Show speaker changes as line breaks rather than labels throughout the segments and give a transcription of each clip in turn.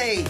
Aussie.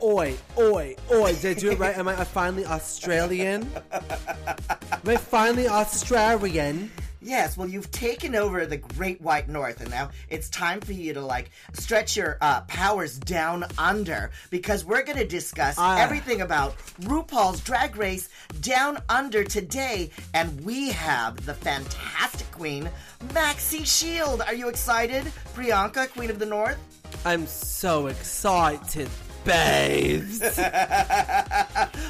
Oi, oi, oi. Did I do it right? Am I finally Australian? Am I finally Australian?
Yes, well, you've taken over the Great White North, and now it's time for you to like stretch your uh, powers down under because we're going to discuss
Ah.
everything about RuPaul's Drag Race Down Under today, and we have the fantastic queen, Maxi Shield. Are you excited, Priyanka, Queen of the North?
I'm so excited, babes.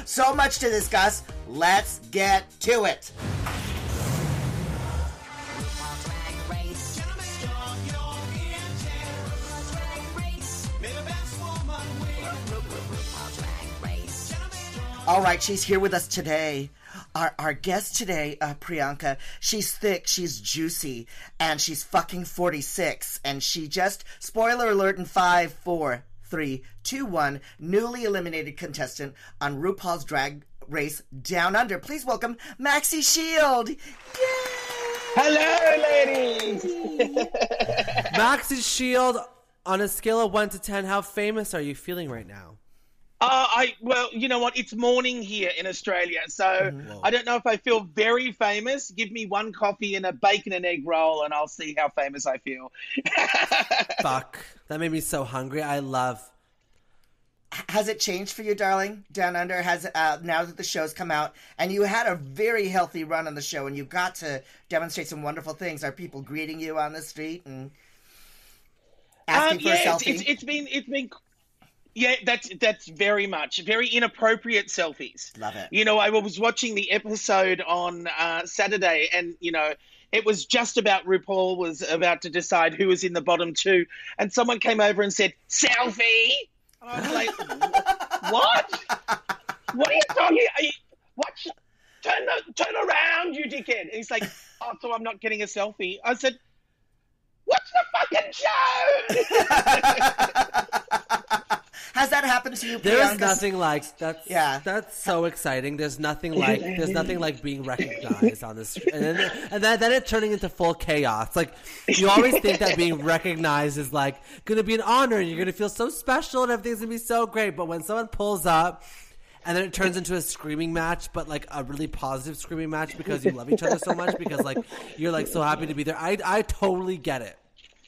So much to discuss. Let's get to it. All right, she's here with us today. Our, our guest today, uh, Priyanka, she's thick, she's juicy, and she's fucking 46. And she just, spoiler alert in five, four, three, two, one, newly eliminated contestant on RuPaul's Drag Race Down Under. Please welcome Maxi Shield. Yay!
Hello, ladies.
Maxi Shield, on a scale of 1 to 10, how famous are you feeling right now?
Uh, I well, you know what? It's morning here in Australia, so
Mm-hmm.
I don't know if I feel very famous. Give me one coffee and a bacon and egg roll, and I'll see how famous I feel.
Fuck. That made me so hungry. I love.
Has it changed for you, darling? Down Under has uh, now that the show's come out, and you had a very healthy run on the show, and you got to demonstrate some wonderful things. Are people greeting you on the street and asking
Um,
for
yeah,
a
it's,
selfie?
it's, it's been it's been. Yeah, that's that's very much very inappropriate selfies.
Love it.
You know, I was watching the episode on uh, Saturday, and you know, it was just about RuPaul was about to decide who was in the bottom two, and someone came over and said selfie. And I was like, what? What are you talking? Are you, what? Turn turn around, you dickhead! And he's like, oh, so I'm not getting a selfie. I said, what's the fucking show?
Has that happened to you?
There's nothing like that's
Yeah.
That's so exciting. There's nothing like there's nothing like being recognized on this, and then and then, then it turning into full chaos. Like you always think that being recognized is like gonna be an honor, and you're gonna feel so special, and everything's gonna be so great. But when someone pulls up. And then it turns into a screaming match, but like a really positive screaming match because you love each other so much. Because like you're like so happy to be there. I I totally get it.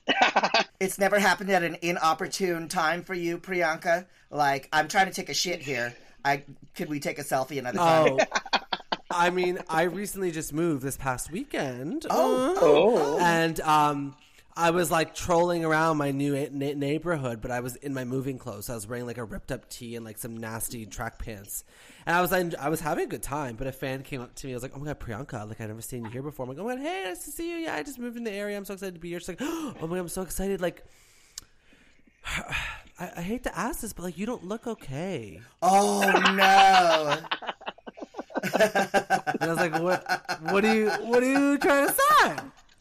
It's never happened at an inopportune time for you, Priyanka. Like, I'm trying to take a shit here. I could we take a selfie another time?
Oh, I mean, I recently just moved this past weekend.
Oh.
Uh,
Oh.
and um, I was like trolling around my new a- na- neighborhood, but I was in my moving clothes. I was wearing like a ripped up tee and like some nasty track pants, and I was like, I was having a good time. But a fan came up to me. I was like, "Oh my god, Priyanka! Like I've never seen you here before." I'm like, "Oh my god, hey, nice to see you. Yeah, I just moved in the area. I'm so excited to be here." She's like, "Oh my god, I'm so excited!" Like. I, I hate to ask this, but like you don't look okay.
Oh no!
And I was like, "What? What are you? What are you trying to say?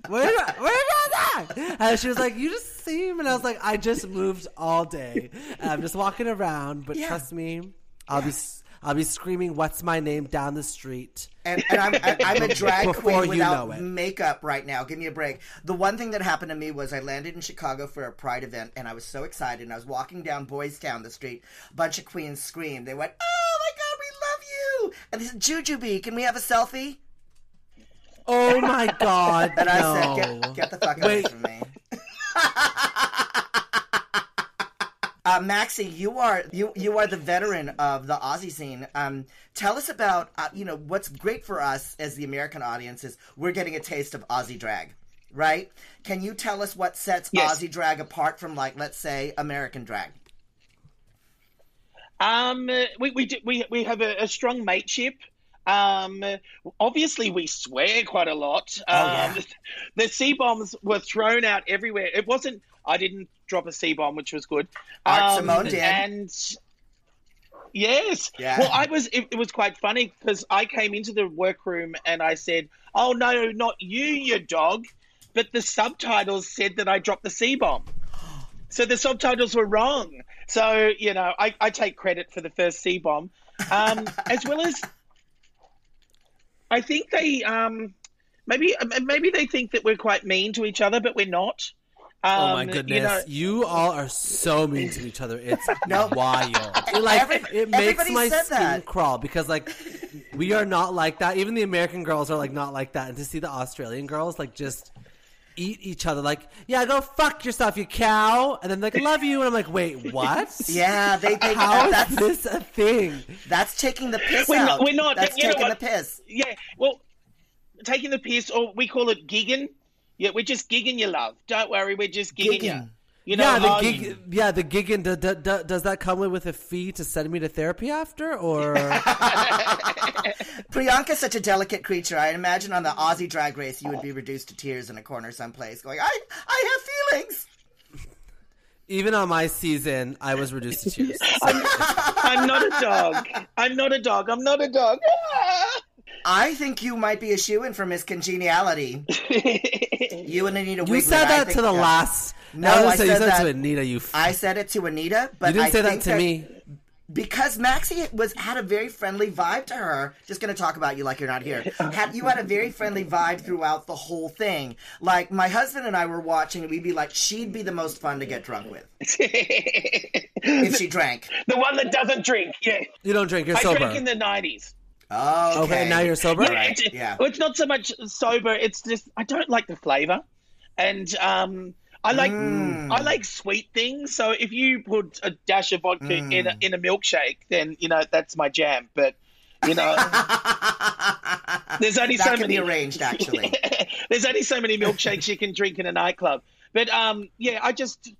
What are you, what are you trying to say?" And she was like, "You just seem." And I was like, "I just moved all day. And I'm just walking around, but
Yeah.
trust me, I'll be I'll be screaming, "What's my name?" down the street."
And, and I'm, I'm a drag queen without makeup right now. Give me a break. The one thing that happened to me was I landed in Chicago for a Pride event, and I was so excited. And I was walking down Boys Town, the street. A bunch of queens screamed. They went, "Oh my god, we love you!" And they said, "Jujubee, can we have a selfie?"
Oh my god!
And I
no.
said, get, "Get the fuck away
Wait.
from me." Uh, Maxi, you are you you are the veteran of the Aussie scene. Um, tell us about uh, you know what's great for us as the American audience is we're getting a taste of Aussie drag, right? Can you tell us what sets
Yes.
Aussie drag apart from like let's say American drag?
Um, uh, we we do, we we have a, a strong mateship. Um, obviously we swear quite a lot. Um,
Oh, yeah.
the C bombs were thrown out everywhere. It wasn't. I didn't drop a C bomb, which was good.
Art
Um,
Simone did.
and yes,
Yeah.
well, I was. It, it was quite funny because I came into the workroom and I said, "Oh no, not you, you dog," but the subtitles said that I dropped the C bomb. So the subtitles were wrong. So you know, I, I take credit for the first C bomb, um, as well as I think they um, maybe maybe they think that we're quite mean to each other, but we're not.
Oh my
Um,
goodness!
You know,
You, all are so mean to each other. It's
No.
wild. It, like
Every-
it makes
everybody
my skin
that.
crawl because like we are not like that. Even the American girls are like not like that. And to see the Australian girls like just eat each other, like yeah, go fuck yourself, you cow, and then like love you, and I'm like, wait, what?
Yeah, they think
How is
that's
this a thing?
that's taking the piss
We're
out.
not- we're not-
That's
you know
taking the piss.
yeah. Well, taking the piss, or we call it gigging. Yeah, we're just gigging you, love. Don't worry, we're just gigging, you.
Gigging.
You know,
yeah, the
oh,
gig. Yeah, the gig. And do, do, do, does that come with a fee to send me to therapy after, or
Priyanka's such a delicate creature. I imagine on the Aussie Drag Race, you would be reduced to tears in a corner someplace, going, "I, I have feelings."
even on my season, I was reduced to tears.
I'm not a dog. I'm not a dog. I'm not a dog. Ah!
I think you might be a shoe in for Miss Congeniality. you and Anita.
You
Wiglet,
said
I
that
think-
to the
yeah.
last.
No,
I,
I
gonna you
said
said it
that-
to Anita. You. F-
I said it to Anita, but
you didn't
I
say that
think
to me.
because Maxi was had a very friendly vibe to her. Just going to talk about you like you're not here. Had you had a very friendly vibe throughout the whole thing? Like my husband and I were watching, and we'd be like, she'd be the most fun to get drunk with if she drank.
the one that doesn't drink. Yeah,
You don't drink. You're
I
sober.
drank in the nineties.
Oh,
okay, now you're sober.
Yeah,
Right,
it's,
yeah.
Well, it's not so much sober. It's just I don't like the flavor, and um, I like
Mm.
I like sweet things. So if you put a dash of vodka
Mm.
in a, in a milkshake, then you know that's my jam. But you know, there's only
that
so
can
many
be arranged, actually.
there's only so many milkshakes you can drink in a nightclub. But um, yeah, I just,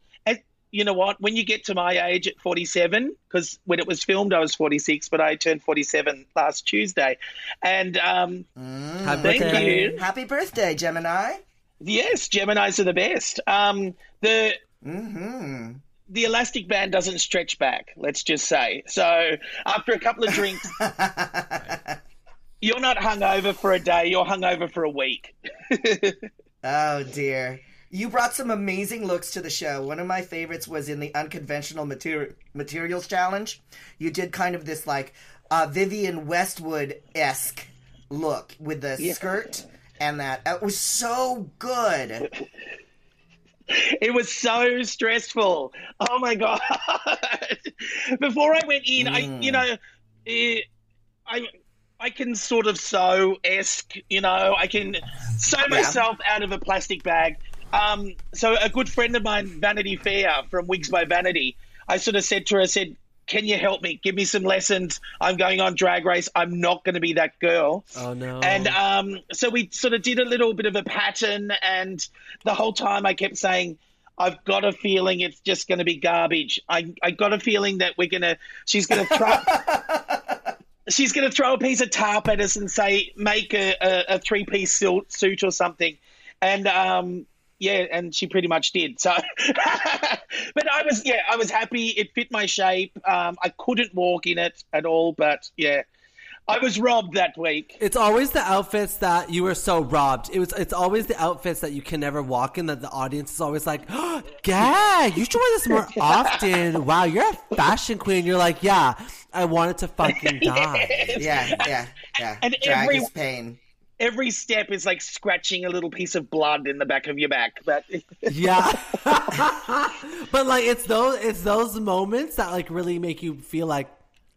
you know what? When you get to my age at 47, because when it was filmed, I was 46, but I turned 47 last Tuesday, and um,
Happy
Thank
birthday.
you.
Happy birthday, Gemini.
Yes, Gemini's are the best. Um, the
hmm
the elastic band doesn't stretch back. Let's just say. So after a couple of drinks, you're not hungover for a day. You're hungover for a week.
Oh dear. You brought some amazing looks to the show. One of my favorites was in the unconventional materi- materials challenge. You did kind of this like uh, Vivienne Westwood esque look with the skirt and that. It was so good.
It was so stressful. Oh my god! Before I went in, I you know, eh, I I can sort of sew esque. You know, I can sew myself out of a plastic bag. Um, so a good friend of mine, Vanity Fair from Wigs by Vanity, I sort of said to her, I said, "Can you help me? Give me some lessons. I'm going on Drag Race. I'm not going to be that girl."
Oh no.
And um, so we sort of did a little bit of a pattern, and the whole time I kept saying, "I've got a feeling it's just going to be garbage. I I got a feeling that we're gonna, she's gonna throw." She's going to throw a piece of tarp at us and say, "Make a, a, a three-piece suit or something," and um, yeah, and she pretty much did. So, but I was, yeah, I was happy. It fit my shape. Um, I couldn't walk in it at all, but yeah, I was robbed that week.
It's always the outfits that you were so robbed. It was. It's always the outfits that you can never walk in. That the audience is always like, oh, "Gag, you should wear this more often." Wow, you're a fashion queen. You're like, "Yeah, I wanted to fucking die."
Yeah, yeah, yeah.
And
Drag
every-
is pain.
Every step is like scratching a little piece of blood in the back of your back. But
Yeah, but like it's those it's those moments that like really make you feel like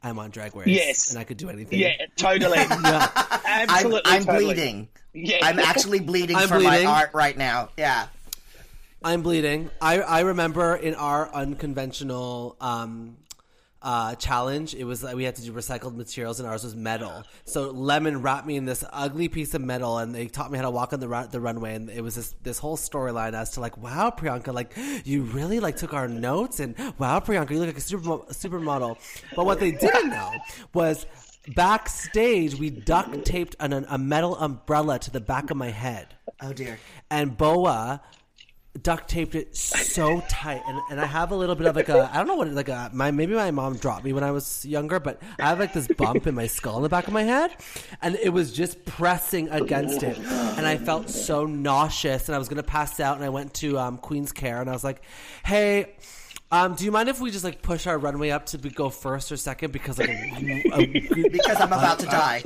I'm on Drag Race.
Yes.
and I could do anything.
yeah, totally,
I'm,
absolutely.
I'm
totally.
bleeding.
Yeah.
I'm actually bleeding
I'm
for
bleeding.
my art right now. Yeah.
I'm bleeding. I I remember in our unconventional um uh challenge, it was like we had to do recycled materials and ours was metal. So Lemon wrapped me in this ugly piece of metal and they taught me how to walk on the run- the runway and it was this this whole storyline as to like wow Priyanka like you really like took our notes and wow Priyanka you look like a super supermodel. But what they didn't know was backstage we duct taped an, a metal umbrella to the back of my head
Oh dear.
and Boa duct taped it so tight and, and I have a little bit of like a I don't know what like a my maybe my mom dropped me when I was younger but I have like this bump in my skull in the back of my head and it was just pressing against it and I felt so nauseous and I was gonna pass out and I went to um, Queen's Care and I was like hey um, do you mind if we just like push our runway up to be, go first or second because like a, a,
Because I'm about to die.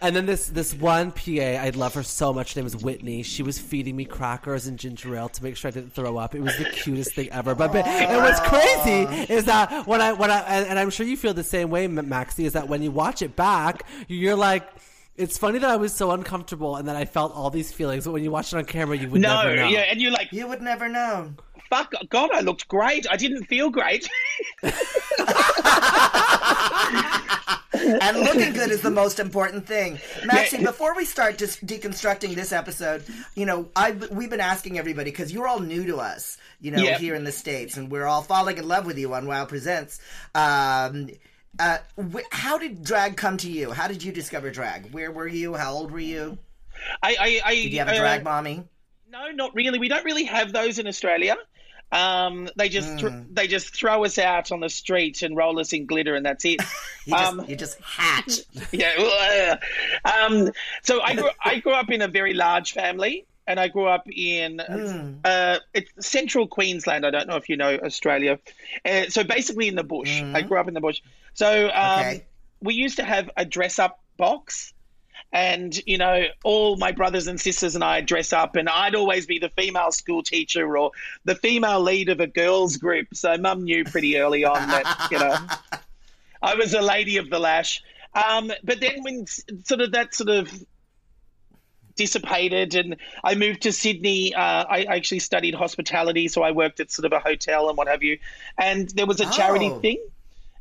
And then this this one PA, I love her so much. Her name is Whitney. She was feeding me crackers and ginger ale to make sure I didn't throw up. It was the cutest thing ever. But, but and what's crazy is that when I when I and, and I'm sure you feel the same way, Maxi, is that when you watch it back, you're like. It's funny that I was so uncomfortable and that I felt all these feelings, but when you watch it on camera, you would
No,
never know.
yeah, and you're like,
You would never know.
fuck, God, I looked great. I didn't feel great.
and looking good is the most important thing. Maxi,
Yeah.
before we start just deconstructing this episode, you know, I we've been asking everybody because you're all new to us, you know,
Yeah.
here in the states, and we're all falling in love with you on Wow Presents. Um, uh, wh- how did drag come to you? How did you discover drag? Where were you? How old were you?
I, I, I
Did you have a
uh,
drag mommy?
No, not really. We don't really have those in Australia. Um, they just thr
Hmm.
they just throw us out on the street and roll us in glitter, and that's it.
You just,
um,
you just hatch.
yeah. Um, so I grew, I grew up in a very large family, and I grew up in
Hmm.
uh, it's central Queensland. I don't know if you know Australia. Uh, so basically in the bush. I grew up in the bush. So um.
Okay.
we used to have a dress up box. And you know, all my brothers and sisters and I dress up, and I'd always be the female school teacher or the female lead of a girls' group. So Mum knew pretty early on that you know I was a lady of the lash. Um, but then when sort of that sort of dissipated and I moved to Sydney, uh, I actually studied hospitality, so I worked at sort of a hotel and what have you. And there was a charity
Oh.
thing,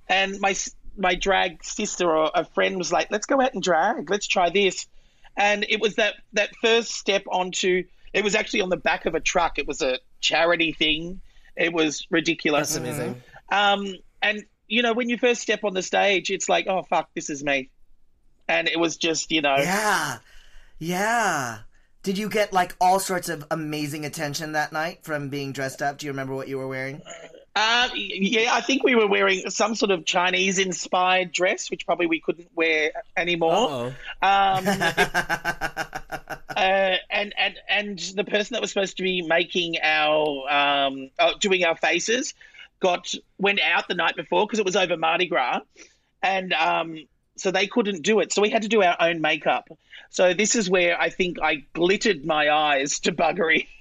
and my my drag sister or a friend was like, "Let's go out and drag. Let's try this." And it was that that first step onto. It was actually on the back of a truck. It was a charity thing. It was ridiculous.
That's amazing.
Um, and you know, when you first step on the stage, it's like, oh fuck, this is me. And it was just, you know,
Yeah. Yeah. Did you get like all sorts of amazing attention that night from being dressed up? Do you remember what you were wearing?
Uh, yeah, I think we were wearing some sort of Chinese inspired dress, which probably we couldn't wear anymore. Um, uh, and and and the person that was supposed to be making our um, uh, doing our faces got went out the night before because it was over Mardi Gras, and um, so they couldn't do it. So we had to do our own makeup. So this is where I think I glittered my eyes to buggery.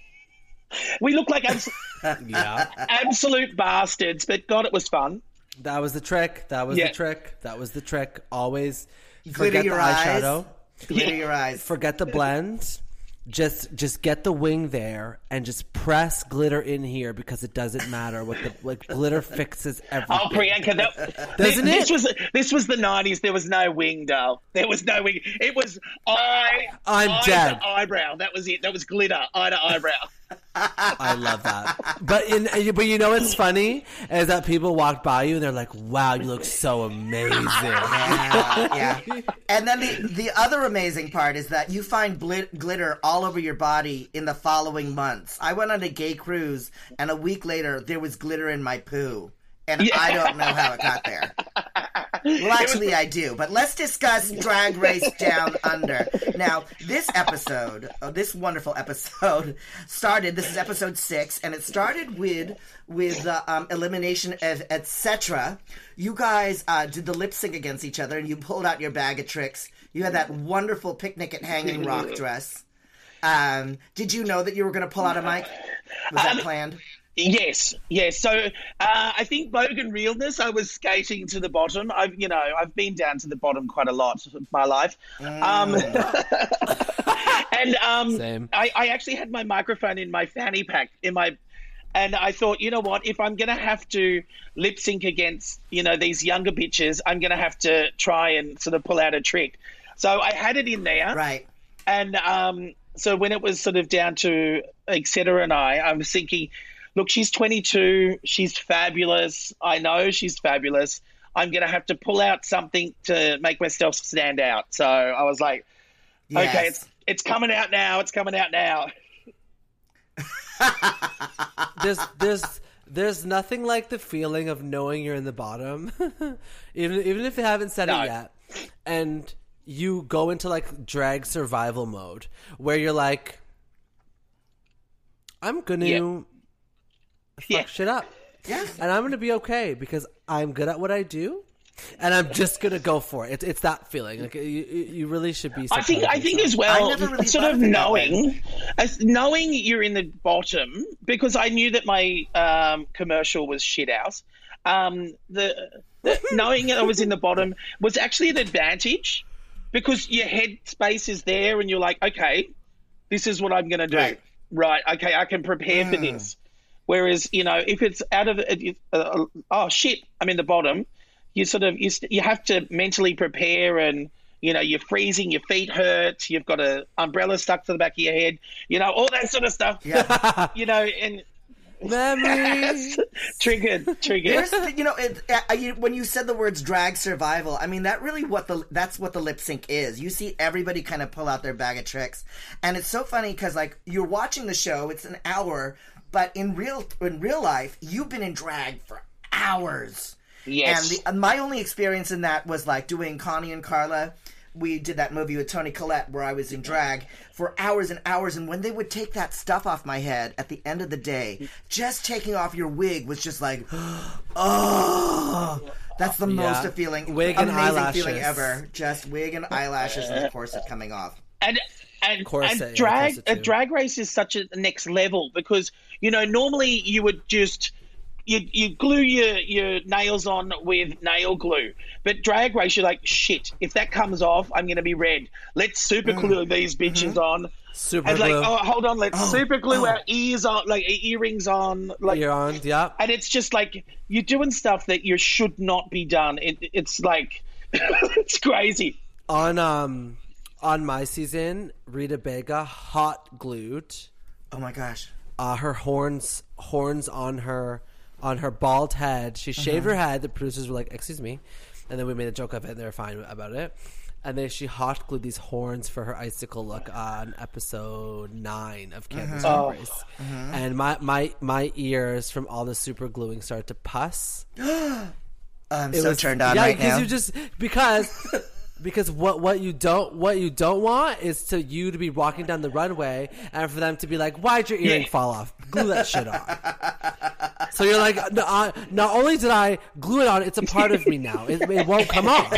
we look like abs-
Yeah.
absolute bastards, but God, it was fun.
That was the trick. That was
Yeah.
the trick. That was the trick. Always
Glitter
forget the
your eyes.
eyeshadow.
Glitter your eyes.
Forget the blend. Just just get the wing there and just press glitter in here because it doesn't matter what the like glitter fixes oh, everything.
Oh, Priyanka, that,
Doesn't
this, was this was the nineties. There was no wing, doll. There was no wing. It was eye.
I'm
eye
dead.
To eyebrow. That was it. That was glitter. Eye to eyebrow.
I love that. But in but you know what's funny is that people walk by you and they're like, "Wow, you look so amazing."
yeah, yeah. And then the the other amazing part is that you find glit- glitter all over your body in the following months. I went on a gay cruise, and a week later there was glitter in my poo, and I don't know how it got there. Well, actually, I do. But let's discuss Drag Race Down Under. Now, this episode, oh, this wonderful episode, started. This is episode six, and it started with with the um, elimination of Etcetera You guys uh, did the lip sync against each other, and you pulled out your bag of tricks. You had that wonderful picnic at Hanging Rock dress. Um, did you know that you were going to pull out a mic? Was that planned?
Yes, yes. So uh, I think Bogan realness. I was skating to the bottom. I've you know I've been down to the bottom quite a lot of my life. Um, and um, I, I actually had my microphone in my fanny pack in my. And I thought, you know what? If I'm going to have to lip sync against, you know, these younger bitches, I'm going to have to try and sort of pull out a trick. So I had it in there.
Right.
And um, so when it was sort of down to Etcetera and I, I was thinking, look, she's 22, she's fabulous. I know she's fabulous. I'm going to have to pull out something to make myself stand out. So I was like, okay, it's it's coming out now. It's coming out now.
there's there's there's nothing like the feeling of knowing you're in the bottom, even even if you haven't said
No.
it yet, and you go into like drag survival mode where you're like, I'm gonna
Yeah.
Fuck
Yeah.
shit up,
Yeah.
and I'm gonna be okay because I'm good at what I do, and I'm just gonna go for it. It's, it's that feeling. Like you, you really should be.
I think. I think as well.
Really
sort of
of it that way.
knowing, as knowing you're in the bottom because I knew that my um, commercial was shit out. Um, the, the knowing I was in the bottom was actually an advantage because your head space is there and you're like, okay, this is what I'm going to do.
Right.
Right. Okay, I can prepare for this. Whereas, you know, if it's out of uh, oh shit, I'm in the bottom. You sort of you, st- you have to mentally prepare, and you know you're freezing, your feet hurt, you've got a umbrella stuck to the back of your head, you know all that sort of stuff.
Yeah.
You know, and
memories.
triggered, triggered.
The, you know, it, uh, you, when you said the words drag survival, I mean that really what the that's what the lip sync is. You see everybody kind of pull out their bag of tricks, and it's so funny because like you're watching the show, it's an hour, but in real in real life, you've been in drag for hours.
Yes.
And the, uh, my only experience in that was like doing Connie and Carla. We did that movie with Toni Collette where I was in drag for hours and hours. And when they would take that stuff off my head at the end of the day, just taking off your wig was just like, oh, that's the most
Yeah.
feeling,
Wig and
amazing feeling ever. Just wig and eyelashes and the corset coming off.
and and, and uh,
yeah,
drag a uh,
too.
drag race is such a next level because you know normally you would just you you glue your your nails on with nail glue, but drag race you're like shit. If that comes off, I'm going to be red. Let's super mm. glue these mm-hmm. bitches on.
Super
And like,
glue.
oh, hold on, let's oh. super glue oh. our ears on, like earrings on, like,
You're on. Yeah.
and it's just like you're doing stuff that you should not be done. It, it's like it's crazy.
On um on my season, Rita Baga hot glued
Oh my gosh.
uh, her horns horns on her on her bald head. She uh-huh. shaved her head. The producers were like, "Excuse me," and then we made a joke of it. and They were fine about it. And then she hot glued these horns for her icicle look on episode nine of Campus uh-huh.
Oh.
Race. Uh-huh. And my, my my ears from all the super gluing started to pus.
I'm
It
so
was-
turned on
yeah,
right
because
now.
you just because because what what you don't what you don't want is to you to be walking down the runway and for them to be like, "Why'd your earring
Yeah.
fall off? Glue that shit on." so you're like, no, uh, not only did I glue it on, it's a part of me now. It, it won't come off.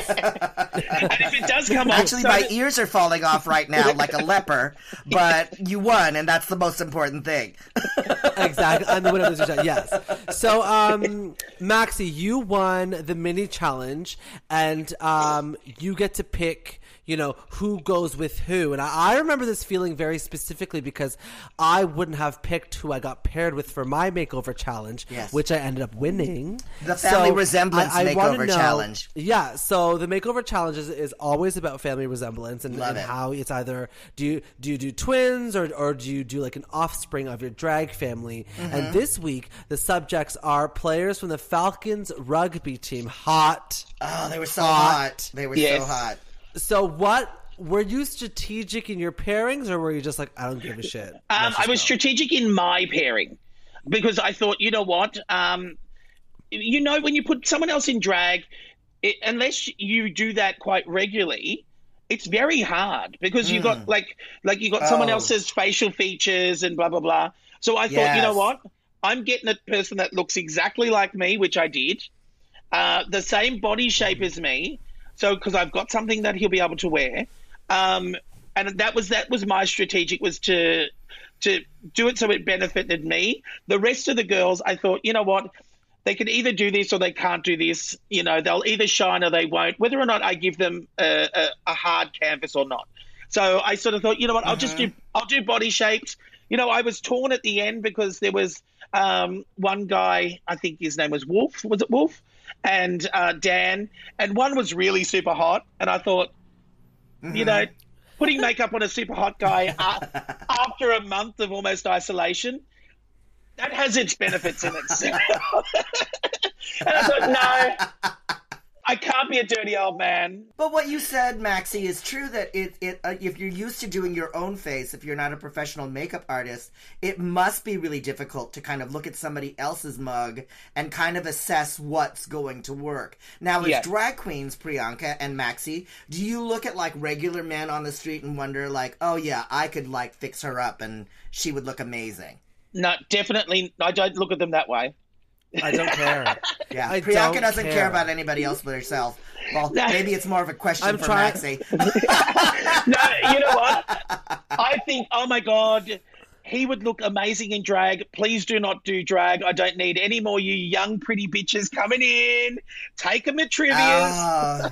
And if it does come off,
Actually,
so
my
that-
ears are falling off right now like a leper, but you won, and that's the most important thing.
exactly. I'm the winner of this show. Yes. So, um, Maxi, you won the mini challenge, and um, you get to pick. You know who goes with who, and I, I remember this feeling very specifically because I wouldn't have picked who I got paired with for my makeover challenge,
Yes.
which I ended up winning.
The family
So,
resemblance
wanna
makeover challenge.
Yeah, so the makeover challenge is, is always about family resemblance and, and
it.
how it's either do you do you do twins or or do you do like an offspring of your drag family?
Mm-hmm.
And this week the subjects are players from the Falcons rugby team. Hot.
Oh, they were so
Hot.
hot. They were
Yes.
so hot.
So what were you strategic in your pairings or were you just like I don't give a shit?
Um, I was
go.
strategic in my pairing because I thought, you know what? Um, you know, when you put someone else in drag, it, unless you do that quite regularly, it's very hard because you got like like you got someone
Hmm. Oh.
else's facial features and blah blah blah. So I thought, you know what? I'm getting a person that looks exactly like me, which I did, uh, the same body shape as me. So because I've got something that he'll be able to wear, um, and that was that was my strategic was to to do it so it benefited me. The rest of the girls, I thought, you know what, they can either do this or they can't do this. You know, they'll either shine or they won't. Whether or not I give them a, a, a hard canvas or not. So I sort of thought, you know what, I'll just do I'll do body shapes. You know, I was torn at the end because there was um, one guy, I think his name was Wolf. Was it Wolf? And uh, Dan, and one was really super hot, and I thought, you know, putting makeup on a super hot guy after a month of almost isolation, that has its benefits in itself. and I thought, no, I can't be a dirty old man.
But what you said, Maxi, is true. That it, it uh, if you're used to doing your own face, if you're not a professional makeup artist, it must be really difficult to kind of look at somebody else's mug and kind of assess what's going to work. Now, as
Yeah.
drag queens, Priyanka and Maxi, do you look at like regular men on the street and wonder, like, oh yeah, I could like fix her up and she would look amazing?
No, definitely, I don't look at them that way.
I don't care.
Yeah,
I
Priyanka
don't
doesn't care.
care.
about anybody else but herself. Well,
No.
maybe it's more of a question
I'm
for
trying-
Maxi.
no, you know what? I think, oh my God, he would look amazing in drag. Please do not do drag. I don't need any more you young, pretty bitches coming in. Take them at trivia.
Ah.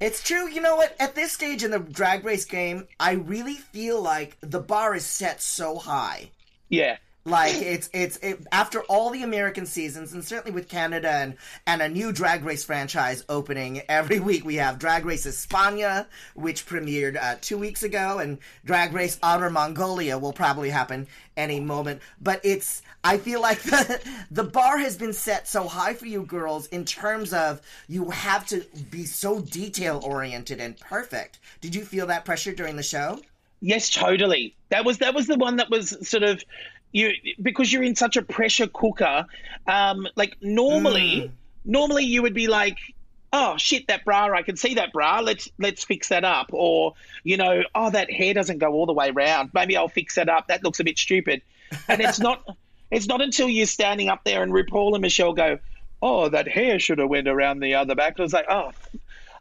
it's true. You know what? At this stage in the drag race game, I really feel like the bar is set so high.
yeah.
Like it's it's it, after all the American seasons, and certainly with Canada and and a new Drag Race franchise opening every week. We have Drag Race España, which premiered uh, two weeks ago, and Drag Race Outer Mongolia will probably happen any moment. But it's I feel like the the bar has been set so high for you girls in terms of you have to be so detail oriented and perfect. Did you feel that pressure during the show?
Yes, totally. That was that was the one that was sort of you because you're in such a pressure cooker. Um, like normally, normally you would be like, "Oh shit, that bra! I can see that bra. Let's let's fix that up." Or you know, "Oh, that hair doesn't go all the way round. Maybe I'll fix that up. That looks a bit stupid." And it's not it's not until you're standing up there and RuPaul and Michelle go, "Oh, that hair should have went around the other back." It's like, "Oh."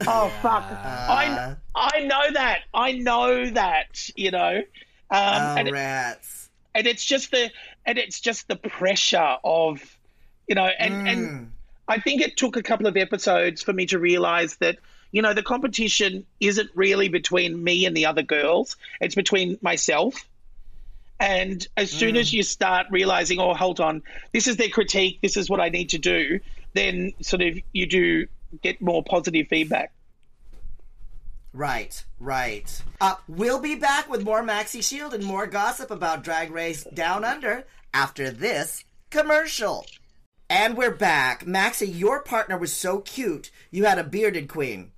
Oh fuck! I I know that. I know that. You know, um,
Oh,
and,
rats.
And it's just the and it's just the pressure of, you know, and mm. and I think it took a couple of episodes for me to realize that you know the competition isn't really between me and the other girls; it's between myself. And as soon mm. as you start realizing, oh, hold on, this is their critique, this is what I need to do, then sort of you do get more positive feedback.
Right, right. Uh, we'll be back with more Maxi Shield and more gossip about Drag Race Down Under after this commercial. And we're back. Maxi, your partner was so cute, you had a bearded queen.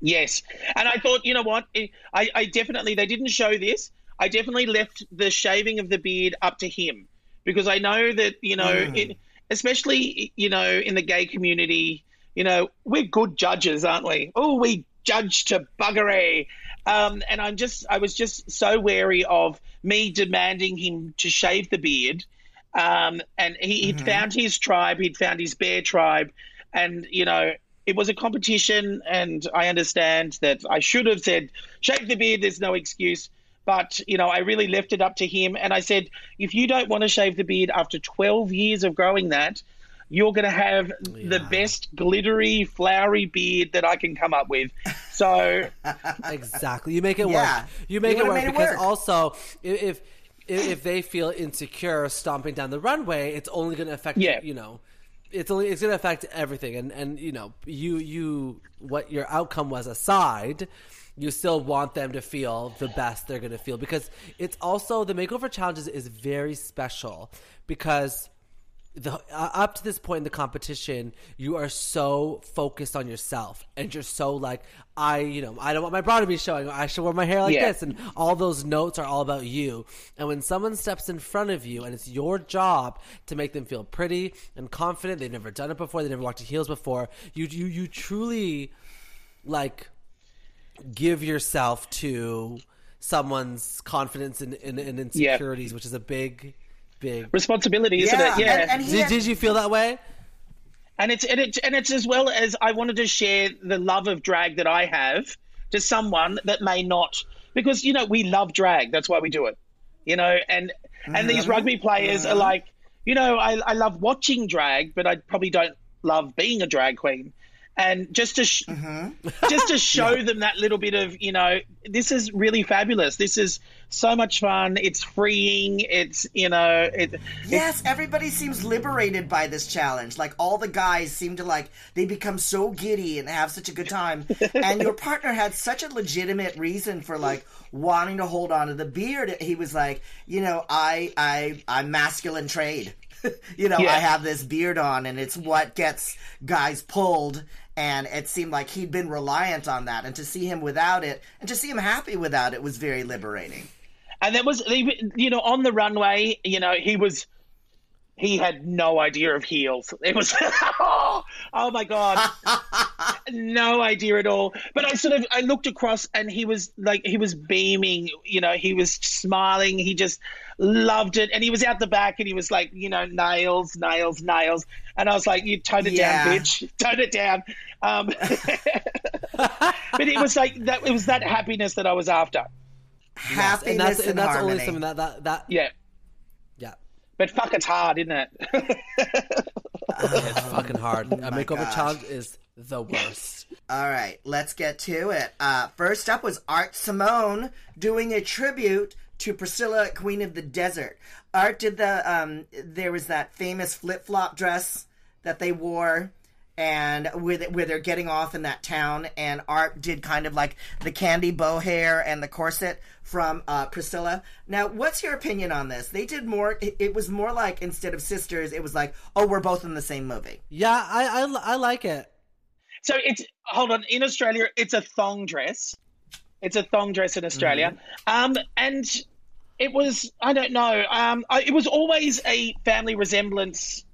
Yes, and I thought, you know what? I, I definitely they didn't show this. I definitely left the shaving of the beard up to him because I know that you know, it, especially you know in the gay community, you know we're good judges, aren't we? Oh, we judge to buggery. Um, and I'm just, I was just so wary of me demanding him to shave the beard. Um, and he, he'd found his tribe, he'd found his bear tribe, and you know it was a competition. And I understand that I should have said shave the beard. There's no excuse. But you know, I really left it up to him, and I said, if you don't want to shave the beard after 12 years of growing that, you're going to have the best glittery, flowery beard that I can come up with. So
exactly. You make it
Yeah.
work. You make
You
it work
made it
because
work.
also if, if if they feel insecure stomping down the runway, it's only going to affect
Yeah.
you know. It's only it's going to affect everything, and and you know you you what your outcome was aside, you still want them to feel the best they're going to feel because it's also the makeover challenges is very special because the uh, up to this point in the competition, you are so focused on yourself, and you're so like, I, you know, I don't want my bra to be showing. I should wear my hair like
Yeah.
this, and all those notes are all about you. And when someone steps in front of you, and it's your job to make them feel pretty and confident, they've never done it before, they've never walked in heels before. You, you, you truly like give yourself to someone's confidence and, and, and insecurities, which is a big, big.
responsibility, isn't
Yeah,
it? Yeah.
and- and he
Did,
had-
did you feel that way?
and it's and it's and it's as well as I wanted to share the love of drag that I have to someone that may not because you know we love drag. That's why we do it. You know and and these mm-hmm. rugby players are mm-hmm. like you know I, I love watching drag but I probably don't love being a drag queen. And just to sh- mm-hmm. just to show them that little bit of you know this is really fabulous. This is so much fun it's freeing it's you know it,
Yes, everybody seems liberated by this challenge. Like all the guys seem to like they become so giddy and have such a good time. and your partner had such a legitimate reason for like wanting to hold on to the beard. He was like, you know, I I I'm masculine trade. you know,
Yeah.
I have this beard on and it's what gets guys pulled and it seemed like he'd been reliant on that. And to see him without it and to see him happy without it was very liberating.
and that was you know on the runway you know he was he had no idea of heels. It was oh, oh, my god no idea at all. But I sort of I looked across and he was like he was beaming, you know, he was smiling, he just loved it. And he was out the back and he was like, you know, nails, nails, nails. And I was like, you tone it
Yeah.
down, bitch. Tone it down. Um, but it was like that it was that happiness that I was after.
Happiness
and that's
and,
and that's
harmony.
only something that that that
Yeah.
yeah.
But fuck it's hard, isn't it?
It's fucking hard. A
Oh my
makeover
gosh.
challenge is the worst.
All right, let's get to it. Uh, first up was Art Simone doing a tribute to Priscilla, Queen of the Desert. Art did the um, there was that famous flip flop dress that they wore, and where they, where they're getting off in that town, and Art did kind of like the candy bow hair and the corset from uh, Priscilla. Now, what's your opinion on this? They did more. It, it was more like instead of sisters, it was like, oh, we're both in the same movie.
Yeah, I I, I like it.
So it's hold on. In Australia, it's a thong dress. It's a thong dress in Australia, um, and it was I don't know. Um, I, it was always a family resemblance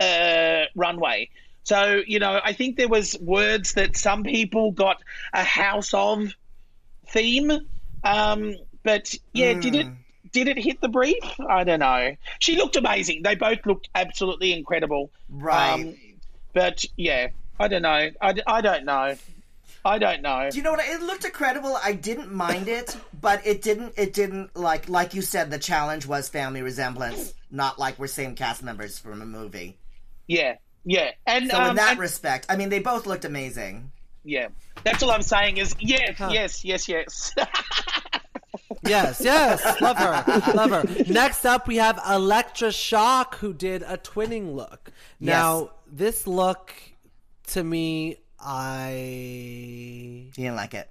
uh, runway. So you know, I think there was words that some people got a house of theme, um, but yeah, did it did it hit the brief? I don't know. She looked amazing. They both looked absolutely incredible.
Right.
Um, but yeah, I don't know. I, d- I don't know. I don't know.
Do you know what? It looked incredible. I didn't mind it, but it didn't. It didn't like like you said. The challenge was family resemblance, not like we're same cast members from a movie.
Yeah, yeah. And
So
um,
in that
and-
respect, I mean, they both looked amazing.
yeah, that's all I'm saying is yes, yes, yes, yes.
Yes, yes, love her, love her. Next up, we have Elektra Shock, who did a twinning look. Now,
Yes.
this look to me, I
You didn't like it.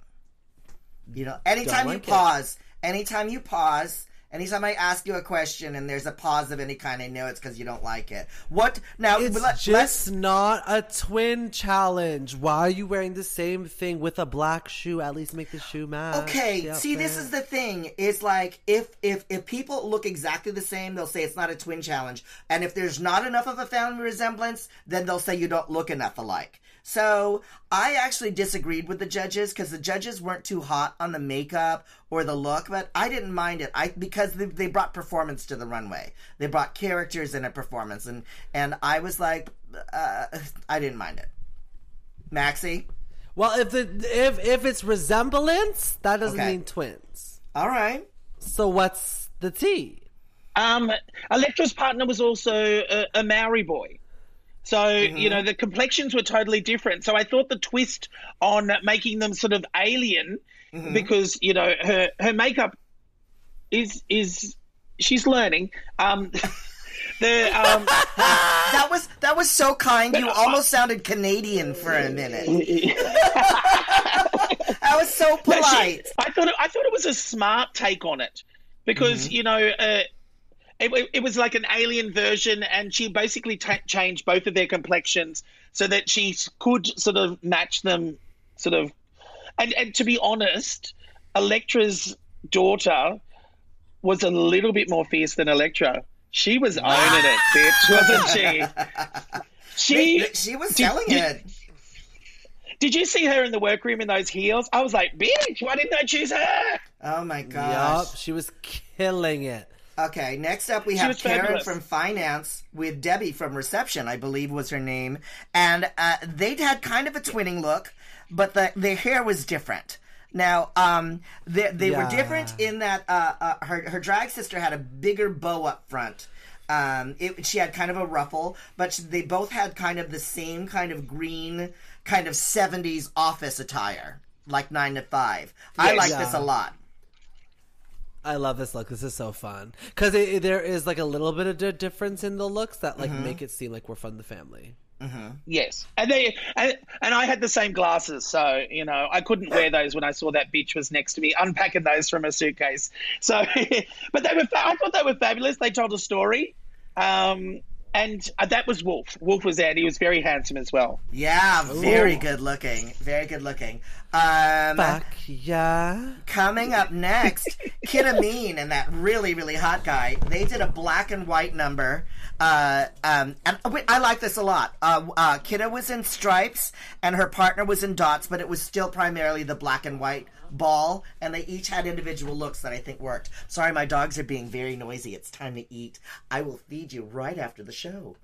You know, anytime
like
you pause, anytime you pause, anytime I ask you a question and there's a pause of any kind, I know it's because you don't like it. What now?
It's
let- let's-
just not a twin challenge. Why are you wearing the same thing with a black shoe? At least make the shoe match.
Okay,
the
see, this is the thing. It's like if if if people look exactly the same, they'll say it's not a twin challenge, and if there's not enough of a family resemblance, then they'll say you don't look enough alike. So I actually disagreed with the judges because the judges weren't too hot on the makeup or the look, but I didn't mind it. I because they, they brought performance to the runway. They brought characters in a performance, and and I was like, uh, I didn't mind it. Maxi,
Well, if the if if it's resemblance, that doesn't
Okay.
mean twins.
all right.
So what's the T?
um, Elektra's partner was also a, a Maori boy. So, you know, the complexions were totally different. So I thought the twist on making them sort of alien because, you know, her, her makeup is, is, she's learning. Um, the, um,
That was that was so kind. You almost sounded Canadian for a minute. That was so
No, she-
polite.
I thought it, I thought it was a smart take on it because you know uh, it, it was like an alien version, and she basically ta changed both of their complexions so that she could sort of match them, sort of. And and to be honest, Elektra's daughter was a little bit more fierce than Electra. She was owning it, bitch, wasn't she? She
She was
did-
selling
did-
it.
did you see her in the workroom in those heels? I was like, bitch, why didn't I choose her?
Oh my
Yup,
gosh.
she was killing it.
Okay, next up we
She
have Karen
fabulous.
from finance with Debbie from reception, I believe was her name, and uh, they'd had kind of a twinning look, but the their hair was different. Now, um, they, they were different in that uh, uh, her her drag sister had a bigger bow up front. Um, it, she had kind of a ruffle, but sh- they both had kind of the same kind of green, kind of '70s office attire, like nine to five. I like
Yeah.
this a lot.
I love this look. This is so fun because there is like a little bit of a difference in the looks that like make it seem like we're from the family.
Yes, and they and, and I had the same glasses, so you know I couldn't wear those when I saw that bitch was next to me unpacking those from a suitcase. So, but they were fa- I thought they were fabulous. They told a story, um, and uh, that was Wolf. Wolf was there, and he was very handsome as well.
Yeah, very good looking. Very good looking. Um,
Fuck yeah.
Coming up next, Kita Mean and that really, really hot guy. They did a black and white number. Uh, um, and wait, I like this a lot. Uh, uh, Kita was in stripes and her partner was in dots, but it was still primarily the black and white ball, and they each had individual looks that I think worked. Sorry, my dogs are being very noisy. It's time to eat. I will feed you right after the show.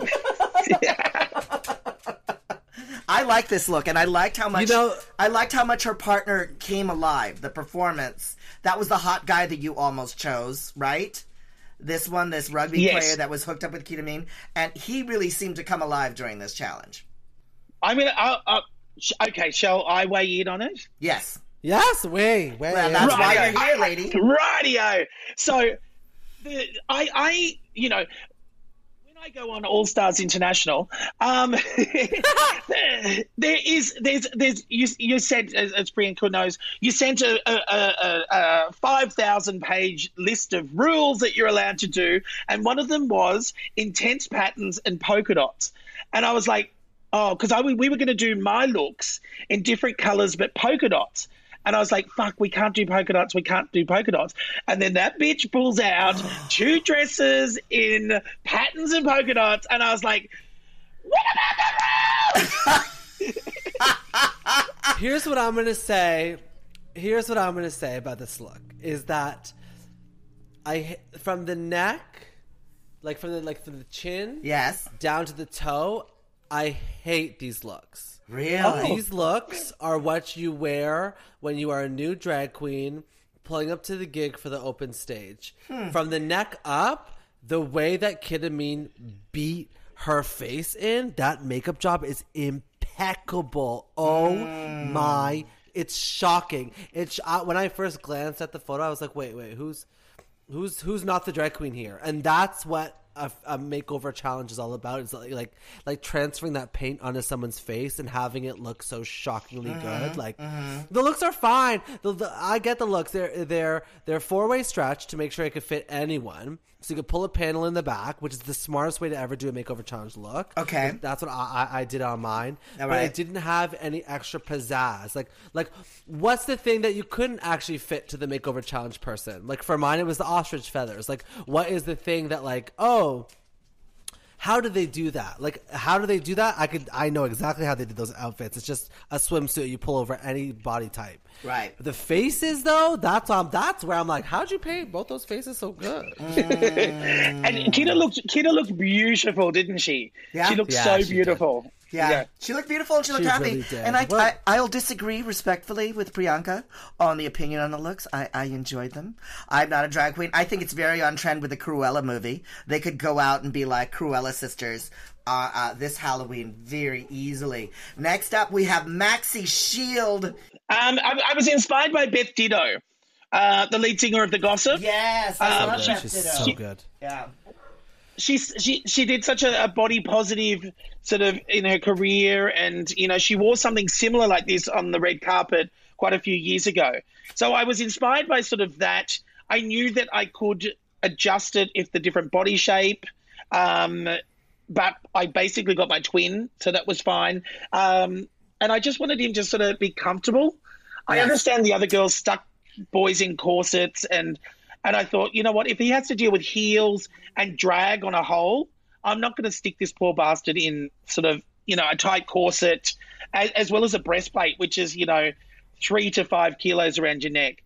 I like this look, and I liked how much
You know-
I liked how much her partner came alive. The performance that was the hot guy that you almost chose, right? This one, this rugby
Yes.
player that was hooked up with Kita Mean, and he really seemed to come alive during this challenge.
I mean, uh, sh- okay, shall I weigh in on it?
Yes,
Yes, way, way.
well, that's why
Right.
you're here, lady.
Radio. So, the, I, I, you know, when I go on All Stars International, um, there, is, there's, there's, you, you said, as, as Priyanka knows, you sent a, a, a, a five thousand page list of rules that you're allowed to do, and one of them was intense patterns and polka dots, and I was like. Oh, because I we were going to do my looks in different colors, but polka dots. And I was like, fuck, we can't do polka dots. We can't do polka dots. And then that bitch pulls out two dresses in patterns and polka dots. And I was like, what about the rules?
Here's what I'm gonna say. Here's what I'm gonna say about this look is that I from the neck, like from the like from the chin
Yes,
down to the toe, I hate these looks.
really.
These looks are what you wear when you are a new drag queen pulling up to the gig for the open stage. From the neck up, the way that Kita Mean beat her face in, that makeup job is impeccable. Oh my. It's shocking. It's uh, when I first glanced at the photo, I was like, "Wait, wait, who's who's who's not the drag queen here?" And that's what a, a makeover challenge is all about. It's like, like like transferring that paint onto someone's face and having it look so shockingly good. Uh-huh, like uh-huh. the looks are fine. The, the, I get the looks. They're they're they're four way stretch to make sure it could fit anyone. So you could pull a panel in the back, which is the smartest way to ever do a makeover challenge look.
Okay.
that's what I, I, I did on mine.
All
but
right.
it didn't have any extra pizzazz. Like like what's the thing that you couldn't actually fit to the makeover challenge person? Like for mine it was the ostrich feathers. Like what is the thing that like, oh, how do they do that? Like, how do they do that? I could, I know exactly how they did those outfits. It's just a swimsuit you pull over any body type.
Right.
The faces, though, that's um, that's where I'm like, how'd you paint both those faces so good?
And Kita looked, Kita looked beautiful, didn't she?
Yeah.
She looked
Yeah,
so
she did.
Beautiful.
Yeah. she looked beautiful and she looked
She
happy.
really did.
And I,
Well-
I, I'll disagree respectfully with Priyanka on the opinion on the looks. I, I enjoyed them. I'm not a drag queen. I think it's very on trend with the Cruella movie. They could go out and be like Cruella sisters uh, uh, this Halloween very easily. Next up, we have Maxi Shield.
Um, I, I was inspired by Beth Ditto, uh, the lead singer of The Gossip.
Yes, I
Um,
love
she's
Beth Ditto.
so good.
Yeah.
She's she she did such a, a body positive sort of in her career and you know she wore something similar like this on the red carpet quite a few years ago. So i was inspired by sort of that. I knew that i could adjust it if the different body shape um, but i basically got my twin so that was fine. Um, and i just wanted him to sort of be comfortable. I understand the other girls stuck boys in corsets and and I thought, you know what, if he has to deal with heels and drag on a hole, I'm not going to stick this poor bastard in sort of, you know, a tight corset as, as well as a breastplate, which is, you know, three to five kilos around your neck.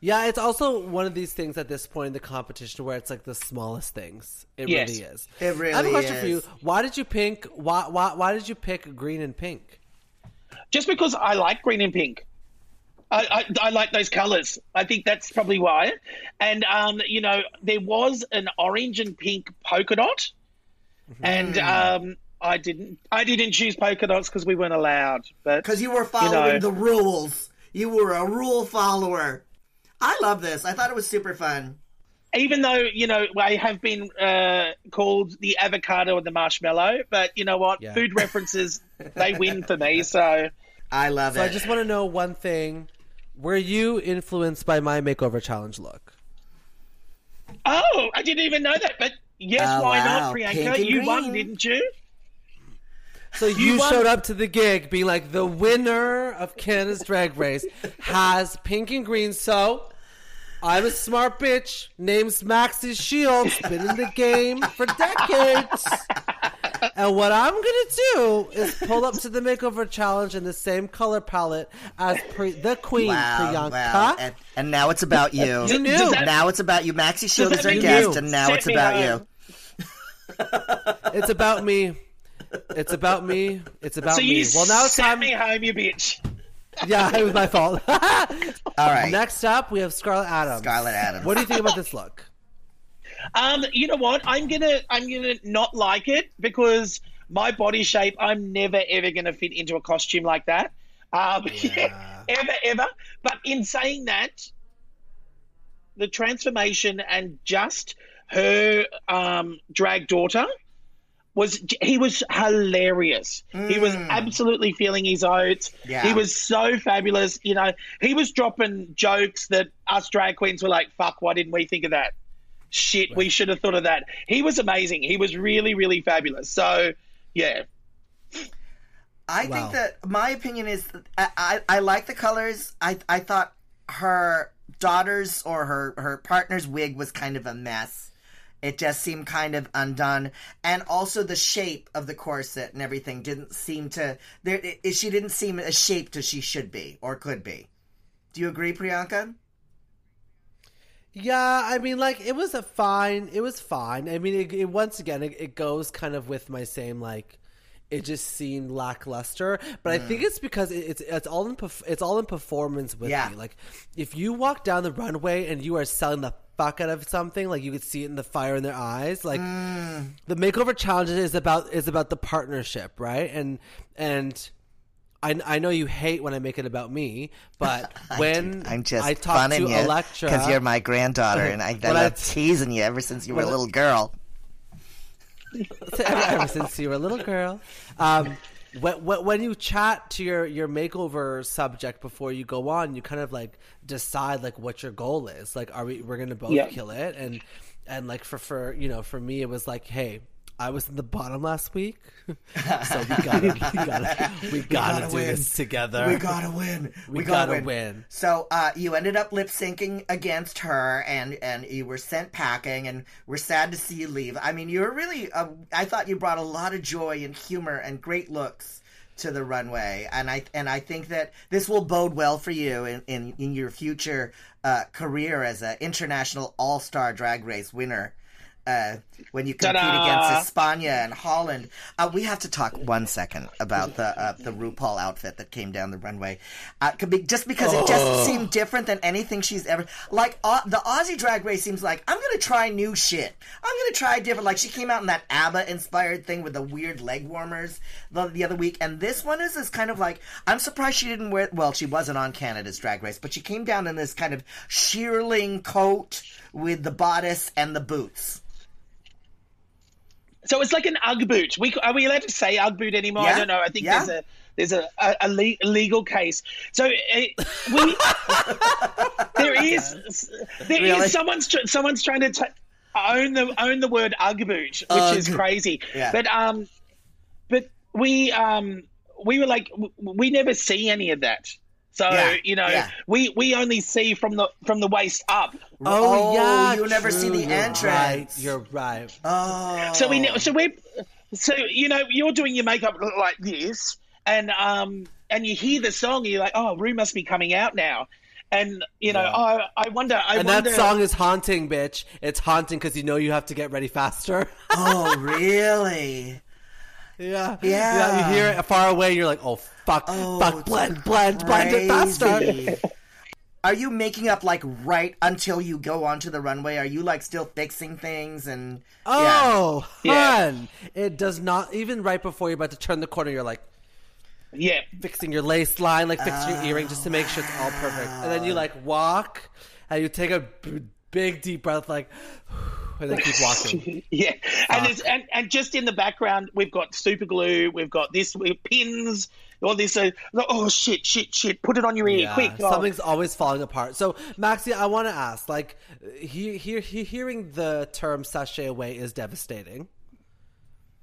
Yeah, it's also one of these things at this point in the competition where it's like the smallest things. It
Yes.
really is.
It really
I have a question for you.
is.
Why did you pick? Why, why why did you pick green and pink?
Just because I like green and pink. I, I, I like those colors. I think that's probably why. And, um, you know, there was an orange and pink polka dot. And um, I didn't I didn't choose polka dots because we weren't allowed. But
Because you were following
know.
the rules. You were a rule follower. I love this. I thought it was super fun.
even though you know I have been uh, called the avocado and the marshmallow, but you know what?
Yeah.
Food references they win for me. So
I love
So
it.
I just want to know one thing: Were you influenced by my makeover challenge look?
oh, I didn't even know that. But Yes,
Oh,
why
wow.
not,
Pink
Priyanka?
and
You won, didn't you?
So you,
won.
showed up to the gig being like the winner of Canada's Drag Race has pink and green. So I'm a smart bitch. Name's Maxi Shields. Been in the game for decades. And what I'm gonna do is pull up to the makeover challenge in the same color palette as pre- the Queen
Wow,
Priyanka.
wow. And, and now it's about you.
You knew.
That-
now it's about you. Maxi Shield is our guest,
you
and now
sent
it's about
home?
you.
It's about me. It's about me. It's about
So
me.
you
Well, now it's
sent
time.
me home, you bitch.
Yeah, it was my fault.
All right.
Next up, we have Scarlet Adams.
Scarlet Adams.
What do you think about this look?
Um, you know what? I'm gonna I'm gonna not like it because my body shape. I'm never ever gonna fit into a costume like that. Um, ever ever. But in saying that, the transformation and just her um, drag daughter was he was hilarious. He was absolutely feeling his oats.
Yeah.
He was so fabulous. You know, he was dropping jokes that us drag queens were like, "Fuck, why didn't we think of that?" Shit, we should have thought of that. He was amazing. He was really, really fabulous. So, yeah.
I
Wow.
think that my opinion is I, I, I like the colors. I I thought her daughter's or her her partner's wig was kind of a mess. It just seemed kind of undone, and also the shape of the corset and everything didn't seem to. There, it, she didn't seem as shaped as she should be or could be. Do you agree, Priyanka?
Yeah, I mean, like it was a fine. It was fine. I mean, it, it once again, it, it goes kind of with my same like. It just seemed lackluster, but I think mm. it's because it, it's it's all in it's all in performance with
Yeah.
me. Like, if you walk down the runway and you are selling the fuck out of something, like you could see it in the fire in their eyes. Like, mm. the makeover challenge is about is about the partnership, right? And and I, I know you hate when I make it about me, but when
I'm just
I talk
funning
to
you
Elektra,
because you're my granddaughter, and I, I
When I-
teasing you ever since you were a little girl.
ever, ever since you were a little girl. Um, when, when when you chat to your, your makeover subject before you go on, you kind of like decide like what your goal is. Like, are we we're gonna both
Yeah.
kill it? And and like for for you know for me it was like, hey, I was in the bottom last week, so we gotta we gotta we gotta,
gotta
do
win.
this together.
We gotta win.
We
gotta,
gotta
win.
win.
So uh, you ended up lip syncing against her, and and you were sent packing, and we're sad to see you leave. I mean, you were really. Uh, I thought you brought a lot of joy and humor and great looks to the runway, and I and I think that this will bode well for you in in, in your future uh, career as an international all star drag race winner. Uh, when you compete
Ta-da!
against España and Holland, uh, we have to talk one second about the uh, the RuPaul outfit that came down the runway. Uh, could be, just because it just seemed different than anything she's ever like. Uh, the Aussie Drag Race seems like I'm gonna try new shit. I'm gonna try different. Like she came out in that ABBA inspired thing with the weird leg warmers the, the other week, and this one is this kind of like I'm surprised she didn't wear. Well, she wasn't on Canada's Drag Race, but she came down in this kind of shearling coat with the bodice and the boots.
So it's like an UGG boot. We are we allowed to say UGG boot anymore?
Yeah.
I don't know. I think
Yeah.
there's a there's a, a, a le- legal case. So we there is there is
Really?
someone's tr- someone's trying to t- own the own the word UGG boot, which is crazy.
Yeah.
But um, but we um we were like we never see any of that. So
Yeah,
you know
yeah.
we we only see from the from the waist up.
Oh,
Oh,
yeah,
you'll never see
true,
the
you're
entrance.
Right, you're right.
Oh,
So we ne- so we're so you know you're doing your makeup like this, and um and you hear the song, and you're like, oh, Ru must be coming out now, and you know,
Yeah.
oh, I wonder, I
And
wonder.
that song is haunting, bitch. It's haunting because you know you have to get ready faster.
oh, really?
Yeah.
Yeah.
You hear it far away, you're like, oh, fuck,
Oh,
fuck,
it's
blend, blend, blend it faster.
Are you making up like right until you go onto the runway? Are you like still fixing things and? Yeah.
Oh,
Yeah.
hun. It does not, even right before you're about to turn the corner, you're like,
yeah,
fixing your lace line, like fixing your earring just to make sure it's all perfect. And then you ah. like walk and you take a b- big deep breath, like, and then keep walking.
yeah, and, it's, and and just in the background, we've got super glue, we've got this, we pins, all this. Uh, oh shit, shit, shit! Put it on your ear,
Yeah,
quick! Oh.
something's always falling apart. So, Maxi, I want to ask, like, he, he, he, hearing the term "sashay away" is devastating.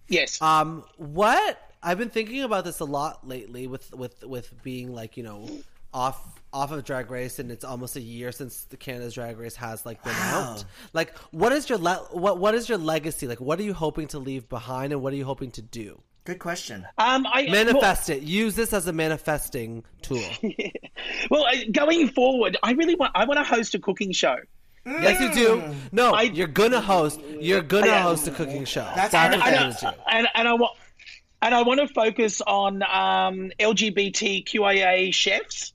Yes.
Um, what I've been thinking about this a lot lately with with with being like you know off off of Drag Race, and it's almost a year since the Canada's Drag Race has like been
Wow.
out. Like, what is your le- what what is your legacy? Like, what are you hoping to leave behind, and what are you hoping to do?
Good question.
um, I
Manifest it. Use this as a manifesting tool.
Well, uh, going forward, I really want. I want to host a cooking show.
yes, you do. No,
I-
you're gonna host. You're gonna
I
host a cooking show.
That's
That's
And
what
I
you're do.
and and I want and I want to focus on um, LGBTQIA chefs.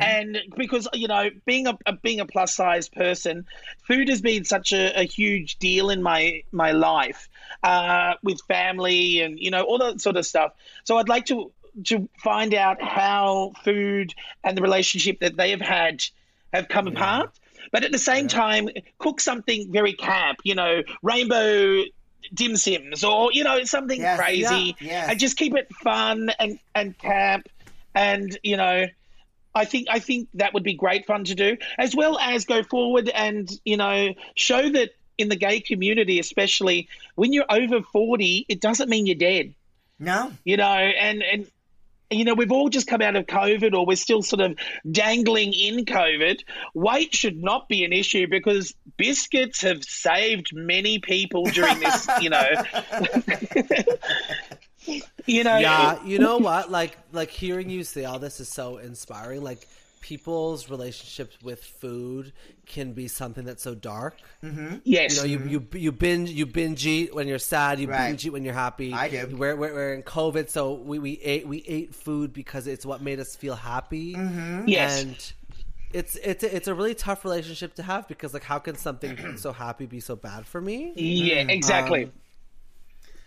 And because you know, being a, a being a plus size person, food has been such a, a huge deal in my my life uh, with family and you know all that sort of stuff. So I'd like to to find out how food and the relationship that they have had have come apart. But at the same time, cook something very camp, you know, rainbow dim sims or you know something
Yes,
crazy
yeah,
and just keep it fun and and camp and you know I think I think that would be great fun to do as well as go forward and you know show that in the gay community especially when you're over 40 it doesn't mean you're dead.
No.
you know and and you know we've all just come out of covid or we're still sort of dangling in covid. Weight should not be an issue because biscuits have saved many people during this you know you know
yeah. You know what? Like like hearing you say all this is so inspiring. Like people's relationships with food can be something that's so dark. Mm-hmm.
yes.
You know you you, you binge you binge eat when you're sad. You
Right.
binge eat when you're happy.
I do.
we're, we're, we're in covid so we, we ate we ate food because it's what made us feel happy.
Yes.
and it's it's a, it's a really tough relationship to have because like how can something so happy be so bad for me?
Yeah exactly.
Um,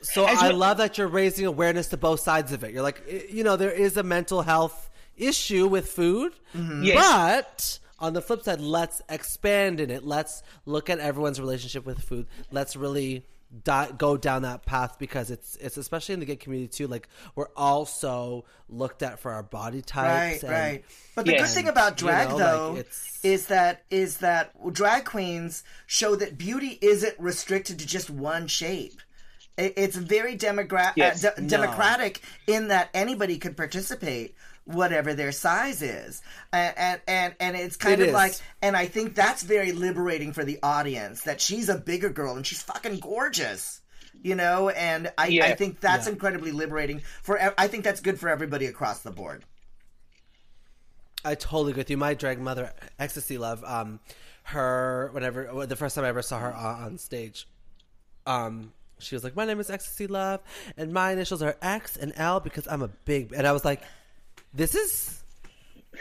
So
As
I love that you're raising awareness to both sides of it. You're like, eh, you know, there is a mental health issue with food,
Yes.
but on the flip side, let's expand in it. Let's look at everyone's relationship with food. Let's really di- go down that path because it's it's especially in the gay community too. Like we're also looked at for our body types.
Right,
and-
right. But the
Yes.
good thing about
You
drag,
know,
though,
it's-
is that is that drag queens show that beauty isn't restricted to just one shape. It, it's very demogra-
Yes.
uh, de-
No.
democratic in that anybody could participate, whatever their size is, and and and, and it's kind
It
of
is.
like, and I think that's very liberating for the audience that she's a bigger girl and she's fucking gorgeous. You know, and I, I think that's
Yeah.
incredibly liberating for. I think that's good for everybody across the board.
I totally agree with you. My drag mother, Xtacy Love, um, her whenever the first time I ever saw her on, on stage, um, she was like, "My name is Xtacy Love, and my initials are X and L because I'm a big." And I was like, "This is."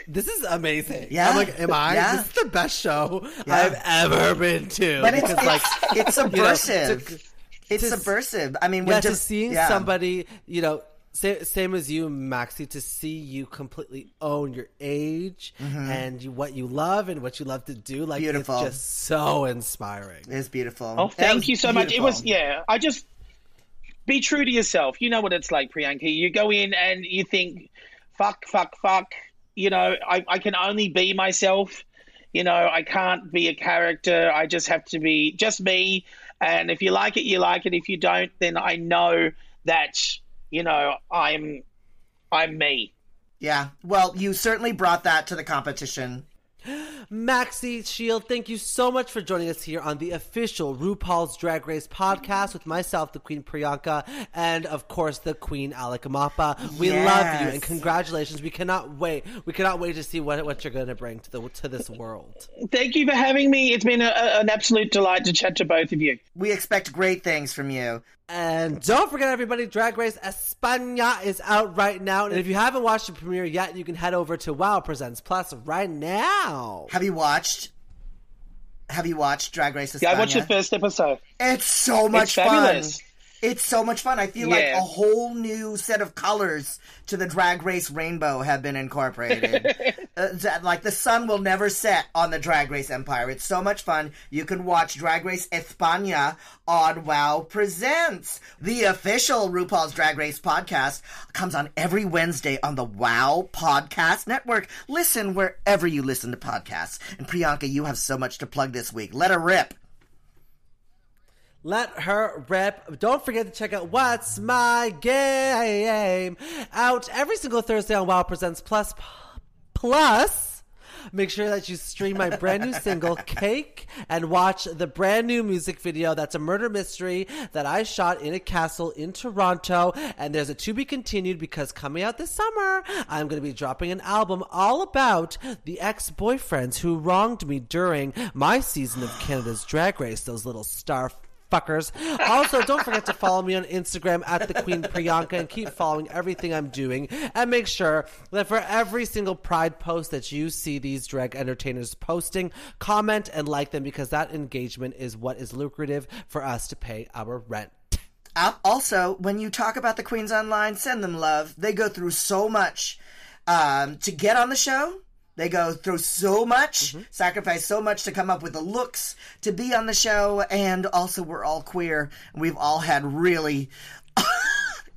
This is amazing.
Yeah.
I'm like, am I?
Yeah.
This is the best show
Yeah.
I've ever been to.
But it's,
because, like,
it's, it's
you know,
subversive.
to-
it's
to-
subversive. I mean,
yeah,
when
to
just
seeing
yeah.
somebody, you know, sa- same as you, Maxi, to see you completely own your age mm-hmm. and you, what you love and what you love to do, like
Beautiful.
it's just so inspiring.
is beautiful.
Oh, thank you so much. It was yeah. I just be true to yourself. You know what it's like, Priyanka. You go in and you think, fuck, fuck, fuck. You know, I, I can only be myself. You know, I can't be a character. I just have to be just me. And if you like it, you like it. If you don't, then I know that you know I'm I'm me.
Yeah. Well, you certainly brought that to the competition.
Maxi Shield, thank you so much for joining us here on the official RuPaul's Drag Race podcast with myself, the Queen Priyanka, and of course the Queen Alec Mapa. We love you and congratulations. We cannot wait. We cannot wait to see what what you're going to bring to the to this world.
Thank you for having me. It's been a, a- an absolute delight to chat to both of you.
We expect great things from you.
And don't forget, everybody, Drag Race España is out right now. And if you haven't watched the premiere yet, you can head over to Wow Presents Plus right now.
Have you watched? Have you watched Drag Race España?
Yeah, I watched the first episode.
It's so much
it's fabulous.
It's so much fun. I feel like a whole new set of colors to the drag race rainbow have been incorporated. uh, like the sun will never set on the drag race empire. It's so much fun. You can watch Drag Race España on Wow Presents. The official RuPaul's Drag Race podcast comes on every Wednesday on the Wow Podcast Network. Listen wherever you listen to podcasts. And Priyanka, you have so much to plug this week. Let her rip.
Let her rip. Don't forget to check out What's My Game out every single Thursday on Wow Presents Plus. Plus, make sure that you stream my brand new single, Cake, and watch the brand new music video that's a murder mystery that I shot in a castle in Toronto. And there's a to be continued because coming out this summer, I'm going to be dropping an album all about the ex boyfriends who wronged me during my season of Canada's Drag Race, those little star fuckers. Also, don't forget to follow me on Instagram at the Queen Priyanka and keep following everything I'm doing. And make sure that for every single Pride post that you see these drag entertainers posting, comment and like them because that engagement is what is lucrative for us to pay our rent.
Also, when you talk about the Queens Online, send them love. They go through so much um, to get on the show. They go through so much, mm-hmm. sacrifice so much to come up with the looks to be on the show, and also we're all queer. We've all had really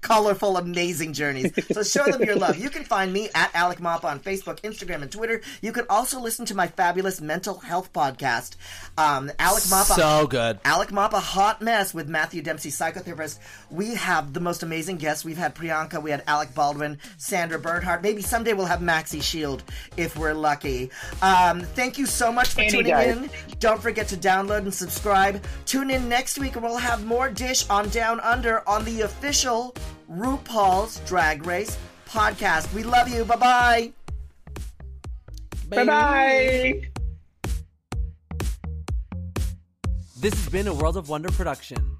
colorful, amazing journeys. So show them your love. You can find me at Alec Mapa on Facebook, Instagram, and Twitter. You can also listen to my fabulous mental health podcast, um, Alec Mapa.
So good.
Alec Mapa, a hot mess with Matthew Dempsey, psychotherapist. We have the most amazing guests. We've had Priyanka, we had Alec Baldwin, Sandra Bernhard. Maybe someday we'll have Maxi Shield if we're lucky. Um, thank you so much for
Any
tuning
day.
in. Don't forget to download and subscribe. Tune in next week and we'll have more Dish on Down Under on the official RuPaul's Drag Race podcast. We love you. Bye bye.
Bye bye.
This has been a World of Wonder production.